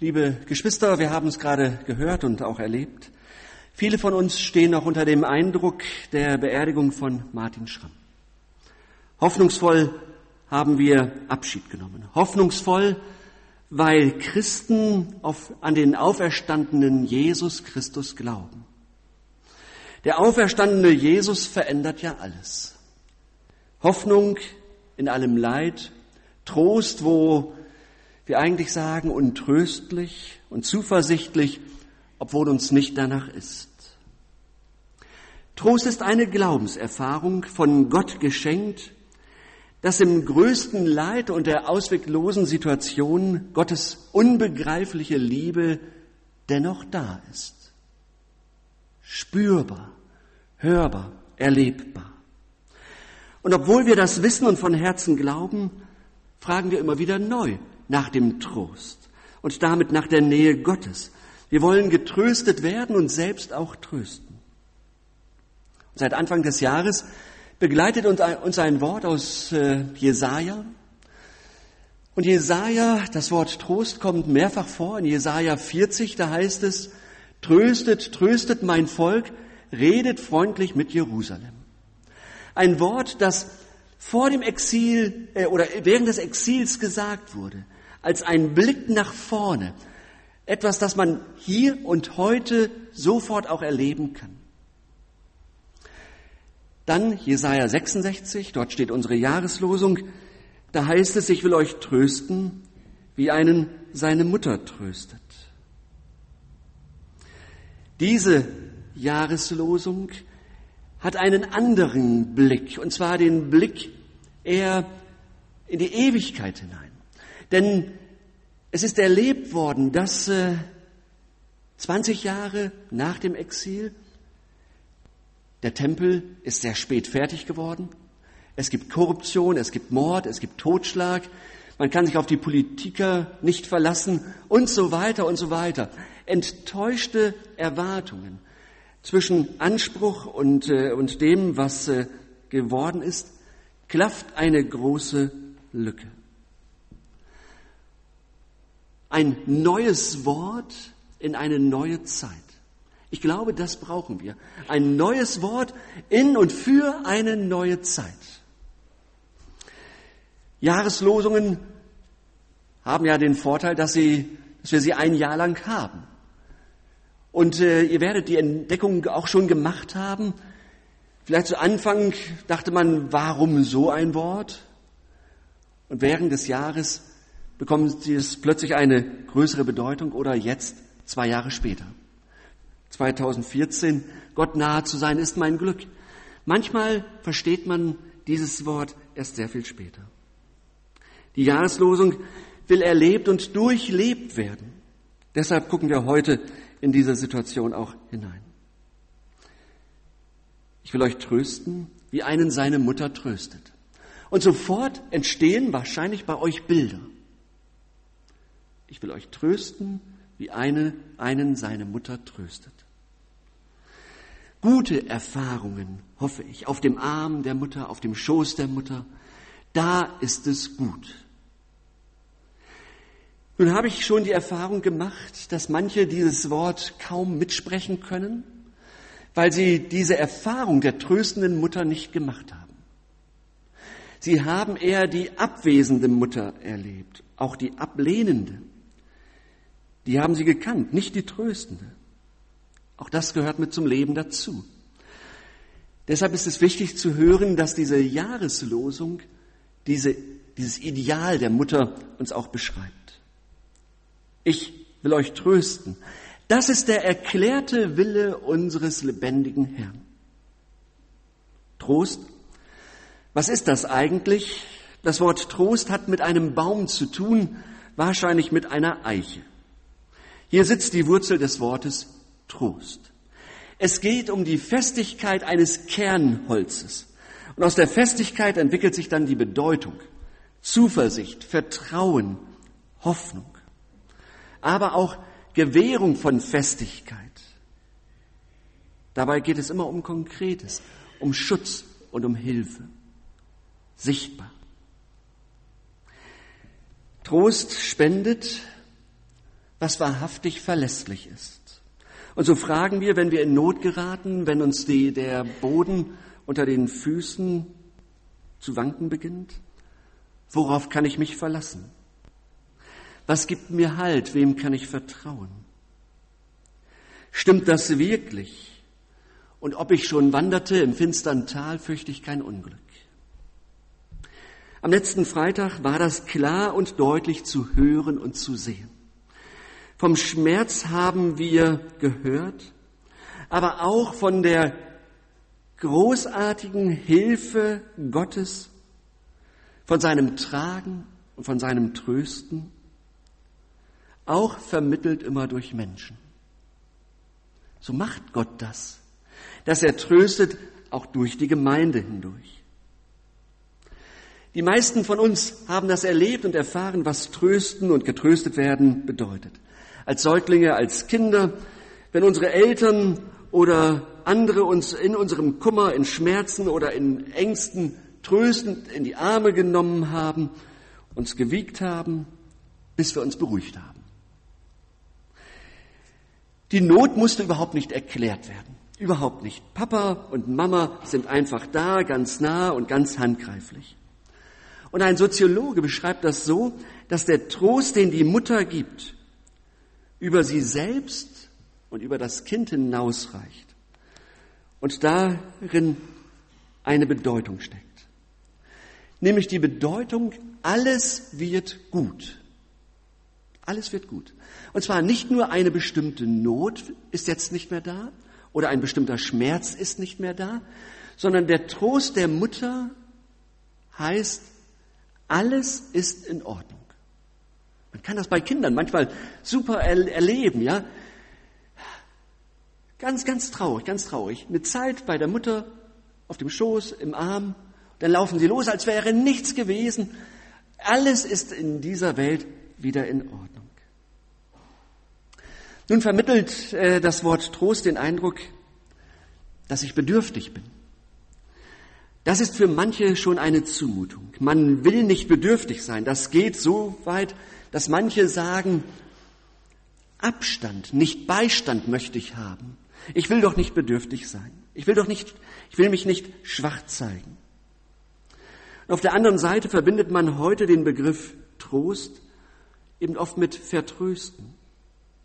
Liebe Geschwister, wir haben es gerade gehört und auch erlebt. Viele von uns stehen noch unter dem Eindruck der Beerdigung von Martin Schramm. Hoffnungsvoll haben wir Abschied genommen. Hoffnungsvoll, weil Christen auf, an den auferstandenen Jesus Christus glauben. Der auferstandene Jesus verändert ja alles. Hoffnung in allem Leid, Trost, wo wir eigentlich sagen, untröstlich und zuversichtlich, obwohl uns nicht danach ist. Trost ist eine Glaubenserfahrung von Gott geschenkt, dass im größten Leid und der ausweglosen Situation Gottes unbegreifliche Liebe dennoch da ist. Spürbar, hörbar, erlebbar. Und obwohl wir das wissen und von Herzen glauben, fragen wir immer wieder neu nach dem Trost und damit nach der Nähe Gottes. Wir wollen getröstet werden und selbst auch trösten. Seit Anfang des Jahres begleitet uns ein Wort aus äh, Jesaja. Und Jesaja, das Wort Trost kommt mehrfach vor. In Jesaja 40, da heißt es, tröstet, tröstet mein Volk, redet freundlich mit Jerusalem. Ein Wort, das vor dem Exil äh, oder während des Exils gesagt wurde, als ein Blick nach vorne, etwas, das man hier und heute sofort auch erleben kann. Dann Jesaja 66, dort steht unsere Jahreslosung. Da heißt es, ich will euch trösten, wie einen seine Mutter tröstet. Diese Jahreslosung hat einen anderen Blick, und zwar den Blick eher in die Ewigkeit hinein. Denn es ist erlebt worden, dass äh, 20 Jahre nach dem Exil der Tempel ist sehr spät fertig geworden. Es gibt Korruption, es gibt Mord, es gibt Totschlag. Man kann sich auf die Politiker nicht verlassen und so weiter und so weiter. Enttäuschte Erwartungen zwischen Anspruch und, äh, und dem, was äh, geworden ist, klafft eine große Lücke. Ein neues Wort in eine neue Zeit. Ich glaube, das brauchen wir. Ein neues Wort in und für eine neue Zeit. Jahreslosungen haben ja den Vorteil, dass, sie, dass wir sie ein Jahr lang haben. Und äh, ihr werdet die Entdeckung auch schon gemacht haben. Vielleicht zu Anfang dachte man, warum so ein Wort? Und während des Jahres bekommt es plötzlich eine größere Bedeutung oder jetzt, zwei Jahre später. 2014, Gott nahe zu sein, ist mein Glück. Manchmal versteht man dieses Wort erst sehr viel später. Die Jahreslosung will erlebt und durchlebt werden. Deshalb gucken wir heute in diese Situation auch hinein. Ich will euch trösten, wie einen seine Mutter tröstet. Und sofort entstehen wahrscheinlich bei euch Bilder. Ich will euch trösten, wie eine, einen seine Mutter tröstet. Gute Erfahrungen, hoffe ich, auf dem Arm der Mutter, auf dem Schoß der Mutter, da ist es gut. Nun habe ich schon die Erfahrung gemacht, dass manche dieses Wort kaum mitsprechen können, weil sie diese Erfahrung der tröstenden Mutter nicht gemacht haben. Sie haben eher die abwesende Mutter erlebt, auch die ablehnende. Die haben sie gekannt, nicht die tröstende. Auch das gehört mit zum Leben dazu. Deshalb ist es wichtig zu hören, dass diese Jahreslosung diese, dieses Ideal der Mutter uns auch beschreibt. Ich will euch trösten. Das ist der erklärte Wille unseres lebendigen Herrn. Trost. Was ist das eigentlich? Das Wort Trost hat mit einem Baum zu tun, wahrscheinlich mit einer Eiche. Hier sitzt die Wurzel des Wortes Trost. Es geht um die Festigkeit eines Kernholzes. Und aus der Festigkeit entwickelt sich dann die Bedeutung, Zuversicht, Vertrauen, Hoffnung, aber auch Gewährung von Festigkeit. Dabei geht es immer um Konkretes, um Schutz und um Hilfe. Sichtbar. Trost spendet was wahrhaftig verlässlich ist. Und so fragen wir, wenn wir in Not geraten, wenn uns die, der Boden unter den Füßen zu wanken beginnt, worauf kann ich mich verlassen? Was gibt mir Halt? Wem kann ich vertrauen? Stimmt das wirklich? Und ob ich schon wanderte im finstern Tal, fürchte ich kein Unglück. Am letzten Freitag war das klar und deutlich zu hören und zu sehen. Vom Schmerz haben wir gehört, aber auch von der großartigen Hilfe Gottes, von seinem Tragen und von seinem Trösten, auch vermittelt immer durch Menschen. So macht Gott das, dass er tröstet auch durch die Gemeinde hindurch. Die meisten von uns haben das erlebt und erfahren, was trösten und getröstet werden bedeutet als Säuglinge, als Kinder, wenn unsere Eltern oder andere uns in unserem Kummer, in Schmerzen oder in Ängsten tröstend in die Arme genommen haben, uns gewiegt haben, bis wir uns beruhigt haben. Die Not musste überhaupt nicht erklärt werden. Überhaupt nicht. Papa und Mama sind einfach da, ganz nah und ganz handgreiflich. Und ein Soziologe beschreibt das so, dass der Trost, den die Mutter gibt, über sie selbst und über das Kind hinausreicht und darin eine Bedeutung steckt. Nämlich die Bedeutung, alles wird gut. Alles wird gut. Und zwar nicht nur eine bestimmte Not ist jetzt nicht mehr da oder ein bestimmter Schmerz ist nicht mehr da, sondern der Trost der Mutter heißt, alles ist in Ordnung. Man kann das bei Kindern manchmal super erleben, ja. Ganz, ganz traurig, ganz traurig. Eine Zeit bei der Mutter auf dem Schoß, im Arm, dann laufen sie los, als wäre nichts gewesen. Alles ist in dieser Welt wieder in Ordnung. Nun vermittelt äh, das Wort Trost den Eindruck, dass ich bedürftig bin. Das ist für manche schon eine Zumutung. Man will nicht bedürftig sein. Das geht so weit, dass manche sagen, Abstand, nicht Beistand möchte ich haben. Ich will doch nicht bedürftig sein. Ich will doch nicht, ich will mich nicht schwach zeigen. Und auf der anderen Seite verbindet man heute den Begriff Trost eben oft mit Vertrösten.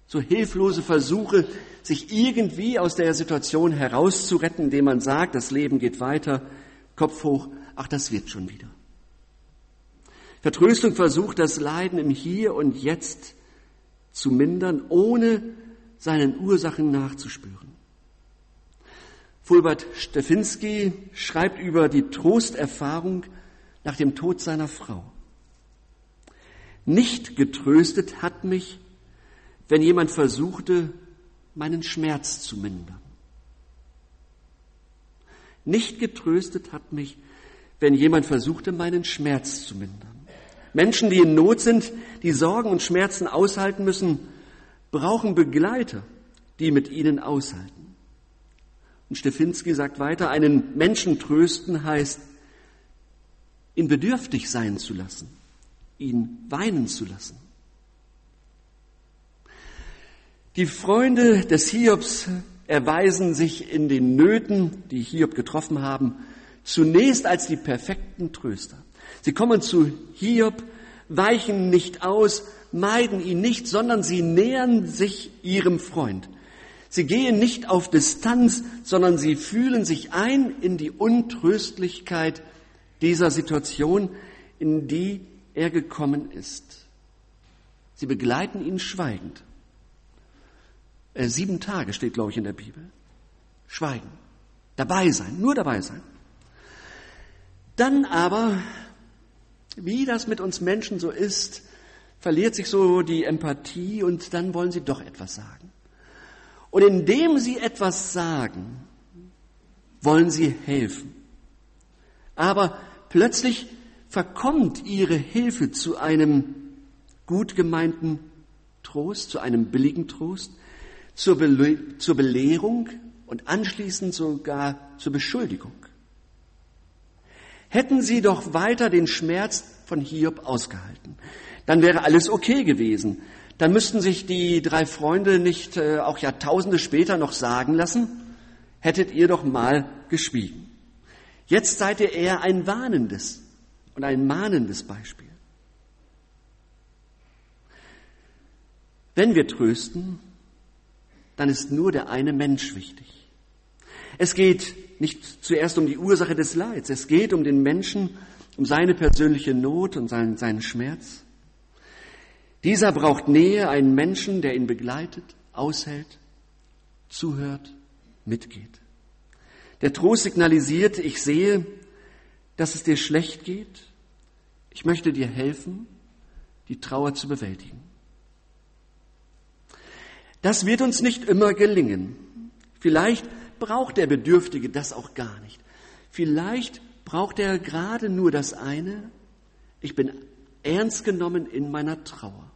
So hilflose Versuche, sich irgendwie aus der Situation herauszuretten, indem man sagt, das Leben geht weiter, Kopf hoch, ach, das wird schon wieder. Vertröstung versucht, das Leiden im Hier und Jetzt zu mindern, ohne seinen Ursachen nachzuspüren. Fulbert Stefinski schreibt über die Trosterfahrung nach dem Tod seiner Frau. Nicht getröstet hat mich, wenn jemand versuchte, meinen Schmerz zu mindern. Nicht getröstet hat mich, wenn jemand versuchte, meinen Schmerz zu mindern. Menschen, die in Not sind, die Sorgen und Schmerzen aushalten müssen, brauchen Begleiter, die mit ihnen aushalten. Und Stefinski sagt weiter, einen Menschen trösten heißt, ihn bedürftig sein zu lassen, ihn weinen zu lassen. Die Freunde des Hiobs erweisen sich in den Nöten, die Hiob getroffen haben, zunächst als die perfekten Tröster. Sie kommen zu Hiob, weichen nicht aus, meiden ihn nicht, sondern sie nähern sich ihrem Freund. Sie gehen nicht auf Distanz, sondern sie fühlen sich ein in die Untröstlichkeit dieser Situation, in die er gekommen ist. Sie begleiten ihn schweigend. Äh, sieben Tage steht, glaube ich, in der Bibel. Schweigen. Dabei sein, nur dabei sein. Dann aber wie das mit uns Menschen so ist, verliert sich so die Empathie und dann wollen sie doch etwas sagen. Und indem sie etwas sagen, wollen sie helfen. Aber plötzlich verkommt ihre Hilfe zu einem gut gemeinten Trost, zu einem billigen Trost, zur, Bele zur Belehrung und anschließend sogar zur Beschuldigung. Hätten sie doch weiter den Schmerz von Hiob ausgehalten. Dann wäre alles okay gewesen. dann müssten sich die drei Freunde nicht äh, auch Jahrtausende später noch sagen lassen, hättet ihr doch mal geschwiegen. Jetzt seid ihr eher ein warnendes und ein mahnendes Beispiel. Wenn wir trösten, dann ist nur der eine Mensch wichtig. Es geht nicht zuerst um die Ursache des Leids, es geht um den Menschen, um seine persönliche Not und seinen, seinen Schmerz. Dieser braucht Nähe, einen Menschen, der ihn begleitet, aushält, zuhört, mitgeht. Der Trost signalisiert, ich sehe, dass es dir schlecht geht. Ich möchte dir helfen, die Trauer zu bewältigen. Das wird uns nicht immer gelingen. Vielleicht braucht der Bedürftige das auch gar nicht. Vielleicht braucht er gerade nur das eine, ich bin ernst genommen in meiner Trauer.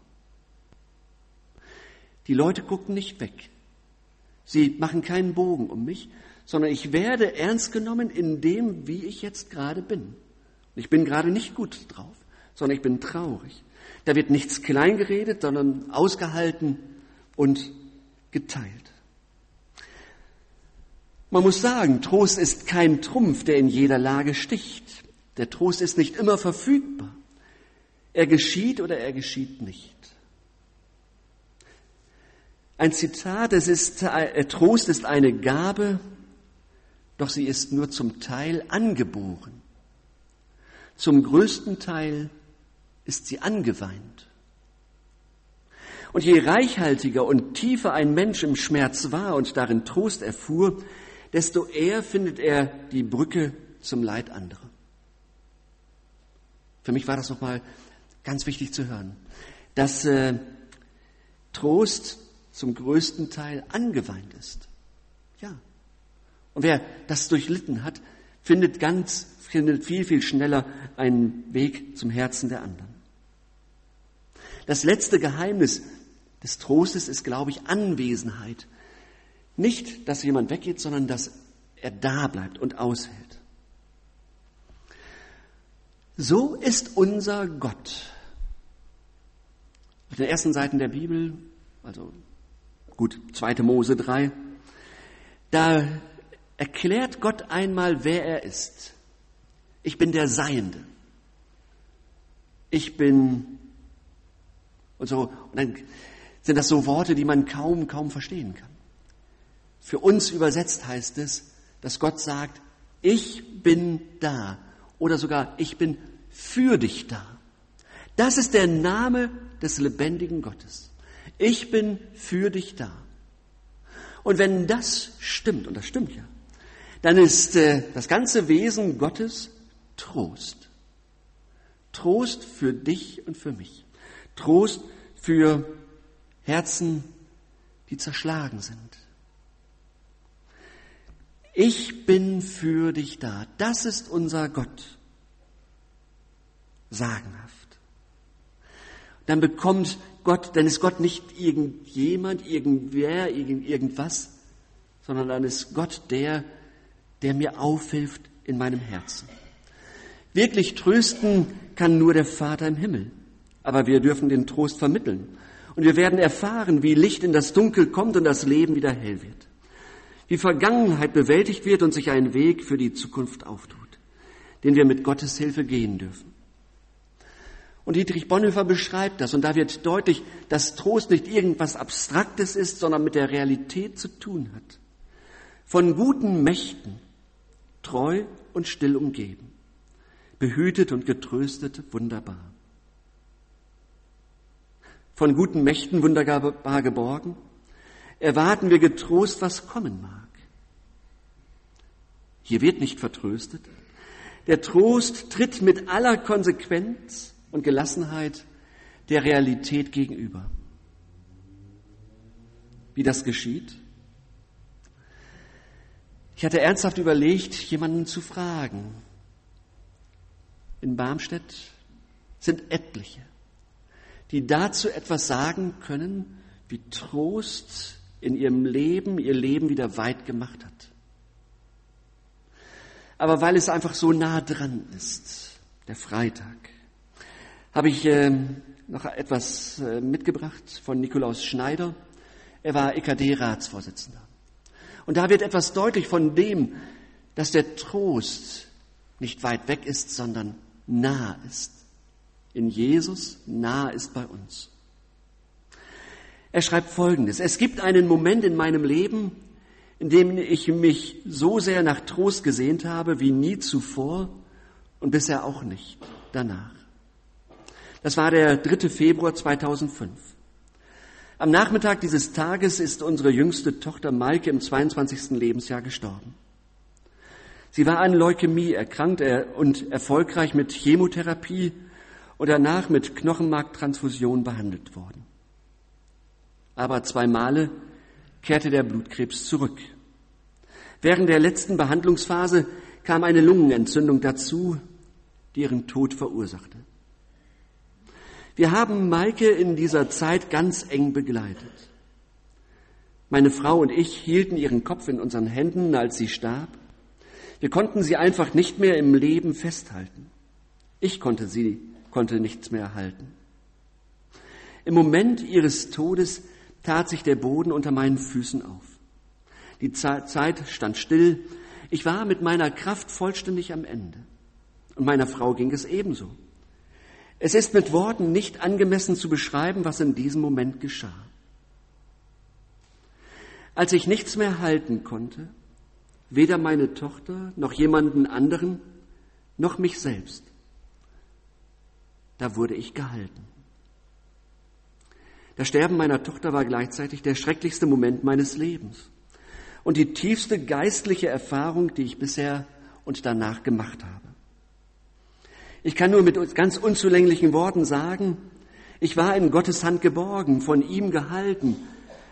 Die Leute gucken nicht weg. Sie machen keinen Bogen um mich, sondern ich werde ernst genommen in dem, wie ich jetzt gerade bin. Ich bin gerade nicht gut drauf, sondern ich bin traurig. Da wird nichts kleingeredet, sondern ausgehalten und geteilt. Man muss sagen, Trost ist kein Trumpf, der in jeder Lage sticht. Der Trost ist nicht immer verfügbar. Er geschieht oder er geschieht nicht. Ein Zitat, es ist, äh, Trost ist eine Gabe, doch sie ist nur zum Teil angeboren. Zum größten Teil ist sie angeweint. Und je reichhaltiger und tiefer ein Mensch im Schmerz war und darin Trost erfuhr, desto eher findet er die Brücke zum Leid anderer. Für mich war das nochmal ganz wichtig zu hören, dass äh, Trost zum größten Teil angeweint ist. Ja. Und wer das durchlitten hat, findet ganz, findet viel, viel schneller einen Weg zum Herzen der anderen. Das letzte Geheimnis des Trostes ist, glaube ich, Anwesenheit. Nicht, dass jemand weggeht, sondern dass er da bleibt und aushält. So ist unser Gott. Auf den ersten Seiten der Bibel, also gut, 2. Mose 3, da erklärt Gott einmal, wer er ist. Ich bin der Seiende. Ich bin und so. Und dann sind das so Worte, die man kaum, kaum verstehen kann. Für uns übersetzt heißt es, dass Gott sagt, ich bin da oder sogar ich bin für dich da. Das ist der Name des lebendigen Gottes. Ich bin für dich da. Und wenn das stimmt, und das stimmt ja, dann ist äh, das ganze Wesen Gottes Trost. Trost für dich und für mich. Trost für Herzen, die zerschlagen sind. Ich bin für dich da. Das ist unser Gott. Sagenhaft. Dann bekommt Gott, dann ist Gott nicht irgendjemand, irgendwer, irgend, irgendwas, sondern dann ist Gott der, der mir aufhilft in meinem Herzen. Wirklich trösten kann nur der Vater im Himmel. Aber wir dürfen den Trost vermitteln. Und wir werden erfahren, wie Licht in das Dunkel kommt und das Leben wieder hell wird wie Vergangenheit bewältigt wird und sich ein Weg für die Zukunft auftut, den wir mit Gottes Hilfe gehen dürfen. Und Dietrich Bonhoeffer beschreibt das und da wird deutlich, dass Trost nicht irgendwas Abstraktes ist, sondern mit der Realität zu tun hat. Von guten Mächten, treu und still umgeben, behütet und getröstet, wunderbar. Von guten Mächten wunderbar geborgen, erwarten wir getrost, was kommen mag. Hier wird nicht vertröstet. Der Trost tritt mit aller Konsequenz und Gelassenheit der Realität gegenüber. Wie das geschieht? Ich hatte ernsthaft überlegt, jemanden zu fragen. In Barmstedt sind etliche, die dazu etwas sagen können, wie Trost in ihrem Leben ihr Leben wieder weit gemacht hat. Aber weil es einfach so nah dran ist, der Freitag, habe ich äh, noch etwas äh, mitgebracht von Nikolaus Schneider. Er war EKD-Ratsvorsitzender. Und da wird etwas deutlich von dem, dass der Trost nicht weit weg ist, sondern nah ist. In Jesus nah ist bei uns. Er schreibt Folgendes. Es gibt einen Moment in meinem Leben, in dem ich mich so sehr nach Trost gesehnt habe wie nie zuvor und bisher auch nicht danach. Das war der 3. Februar 2005. Am Nachmittag dieses Tages ist unsere jüngste Tochter Maike im 22. Lebensjahr gestorben. Sie war an Leukämie erkrankt und erfolgreich mit Chemotherapie und danach mit Knochenmarktransfusion behandelt worden. Aber zwei Male kehrte der Blutkrebs zurück. Während der letzten Behandlungsphase kam eine Lungenentzündung dazu, die ihren Tod verursachte. Wir haben Maike in dieser Zeit ganz eng begleitet. Meine Frau und ich hielten ihren Kopf in unseren Händen, als sie starb. Wir konnten sie einfach nicht mehr im Leben festhalten. Ich konnte sie, konnte nichts mehr halten. Im Moment ihres Todes tat sich der Boden unter meinen Füßen auf. Die Zeit stand still. Ich war mit meiner Kraft vollständig am Ende. Und meiner Frau ging es ebenso. Es ist mit Worten nicht angemessen zu beschreiben, was in diesem Moment geschah. Als ich nichts mehr halten konnte, weder meine Tochter noch jemanden anderen, noch mich selbst, da wurde ich gehalten. Das Sterben meiner Tochter war gleichzeitig der schrecklichste Moment meines Lebens und die tiefste geistliche Erfahrung, die ich bisher und danach gemacht habe. Ich kann nur mit ganz unzulänglichen Worten sagen, ich war in Gottes Hand geborgen, von ihm gehalten,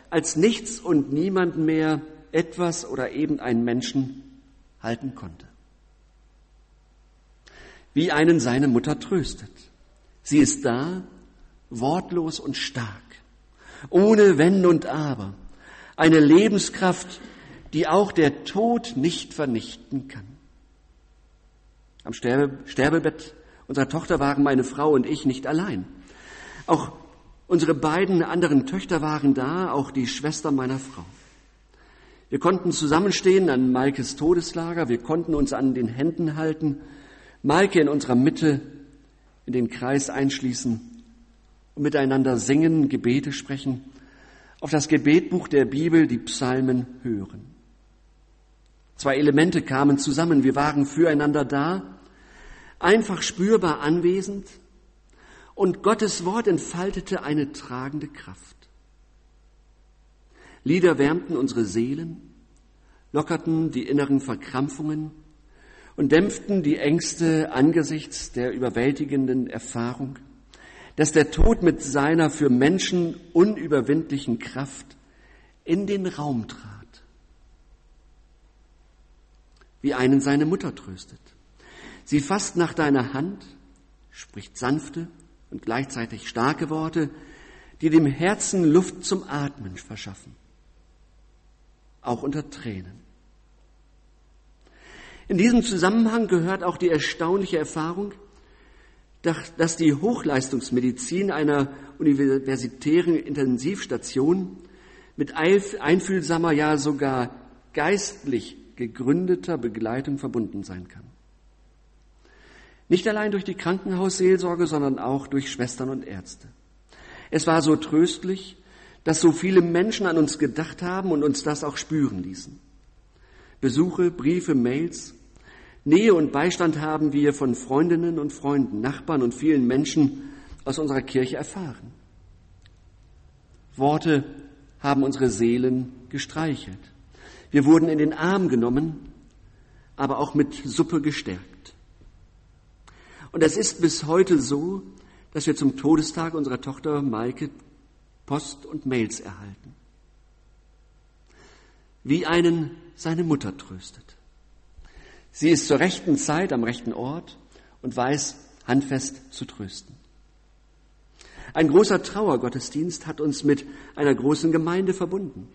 als nichts und niemand mehr etwas oder eben einen Menschen halten konnte. Wie einen seine Mutter tröstet. Sie ist da, wortlos und stark, ohne Wenn und Aber, eine Lebenskraft, die auch der Tod nicht vernichten kann. Am Sterbe, Sterbebett unserer Tochter waren meine Frau und ich nicht allein. Auch unsere beiden anderen Töchter waren da, auch die Schwester meiner Frau. Wir konnten zusammenstehen an Maikes Todeslager, wir konnten uns an den Händen halten, Maike in unserer Mitte in den Kreis einschließen und miteinander singen, Gebete sprechen, auf das Gebetbuch der Bibel, die Psalmen hören. Zwei Elemente kamen zusammen. Wir waren füreinander da, einfach spürbar anwesend und Gottes Wort entfaltete eine tragende Kraft. Lieder wärmten unsere Seelen, lockerten die inneren Verkrampfungen und dämpften die Ängste angesichts der überwältigenden Erfahrung, dass der Tod mit seiner für Menschen unüberwindlichen Kraft in den Raum trat wie einen seine Mutter tröstet. Sie fasst nach deiner Hand, spricht sanfte und gleichzeitig starke Worte, die dem Herzen Luft zum Atmen verschaffen, auch unter Tränen. In diesem Zusammenhang gehört auch die erstaunliche Erfahrung, dass die Hochleistungsmedizin einer universitären Intensivstation mit einfühlsamer, ja sogar geistlich gegründeter Begleitung verbunden sein kann. Nicht allein durch die Krankenhausseelsorge, sondern auch durch Schwestern und Ärzte. Es war so tröstlich, dass so viele Menschen an uns gedacht haben und uns das auch spüren ließen. Besuche, Briefe, Mails, Nähe und Beistand haben wir von Freundinnen und Freunden, Nachbarn und vielen Menschen aus unserer Kirche erfahren. Worte haben unsere Seelen gestreichelt. Wir wurden in den Arm genommen, aber auch mit Suppe gestärkt. Und es ist bis heute so, dass wir zum Todestag unserer Tochter Maike Post und Mails erhalten. Wie einen seine Mutter tröstet. Sie ist zur rechten Zeit am rechten Ort und weiß handfest zu trösten. Ein großer Trauergottesdienst hat uns mit einer großen Gemeinde verbunden.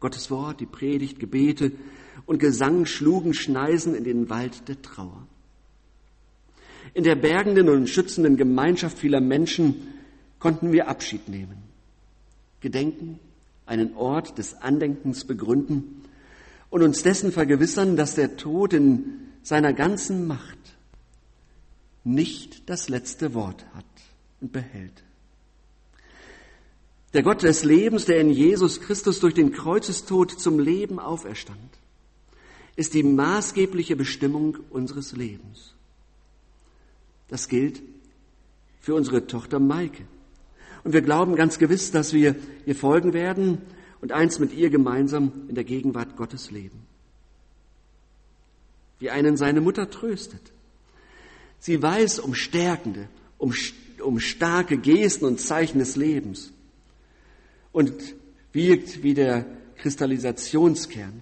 Gottes Wort, die Predigt, Gebete und Gesang schlugen Schneisen in den Wald der Trauer. In der bergenden und schützenden Gemeinschaft vieler Menschen konnten wir Abschied nehmen, gedenken, einen Ort des Andenkens begründen und uns dessen vergewissern, dass der Tod in seiner ganzen Macht nicht das letzte Wort hat und behält. Der Gott des Lebens, der in Jesus Christus durch den Kreuzestod zum Leben auferstand, ist die maßgebliche Bestimmung unseres Lebens. Das gilt für unsere Tochter Maike. Und wir glauben ganz gewiss, dass wir ihr folgen werden und eins mit ihr gemeinsam in der Gegenwart Gottes leben. Wie einen seine Mutter tröstet. Sie weiß um stärkende, um, um starke Gesten und Zeichen des Lebens und wirkt wie der Kristallisationskern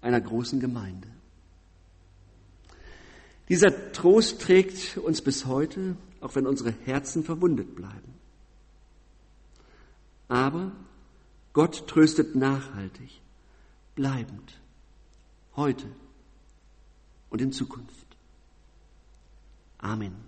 einer großen Gemeinde. Dieser Trost trägt uns bis heute, auch wenn unsere Herzen verwundet bleiben. Aber Gott tröstet nachhaltig, bleibend, heute und in Zukunft. Amen.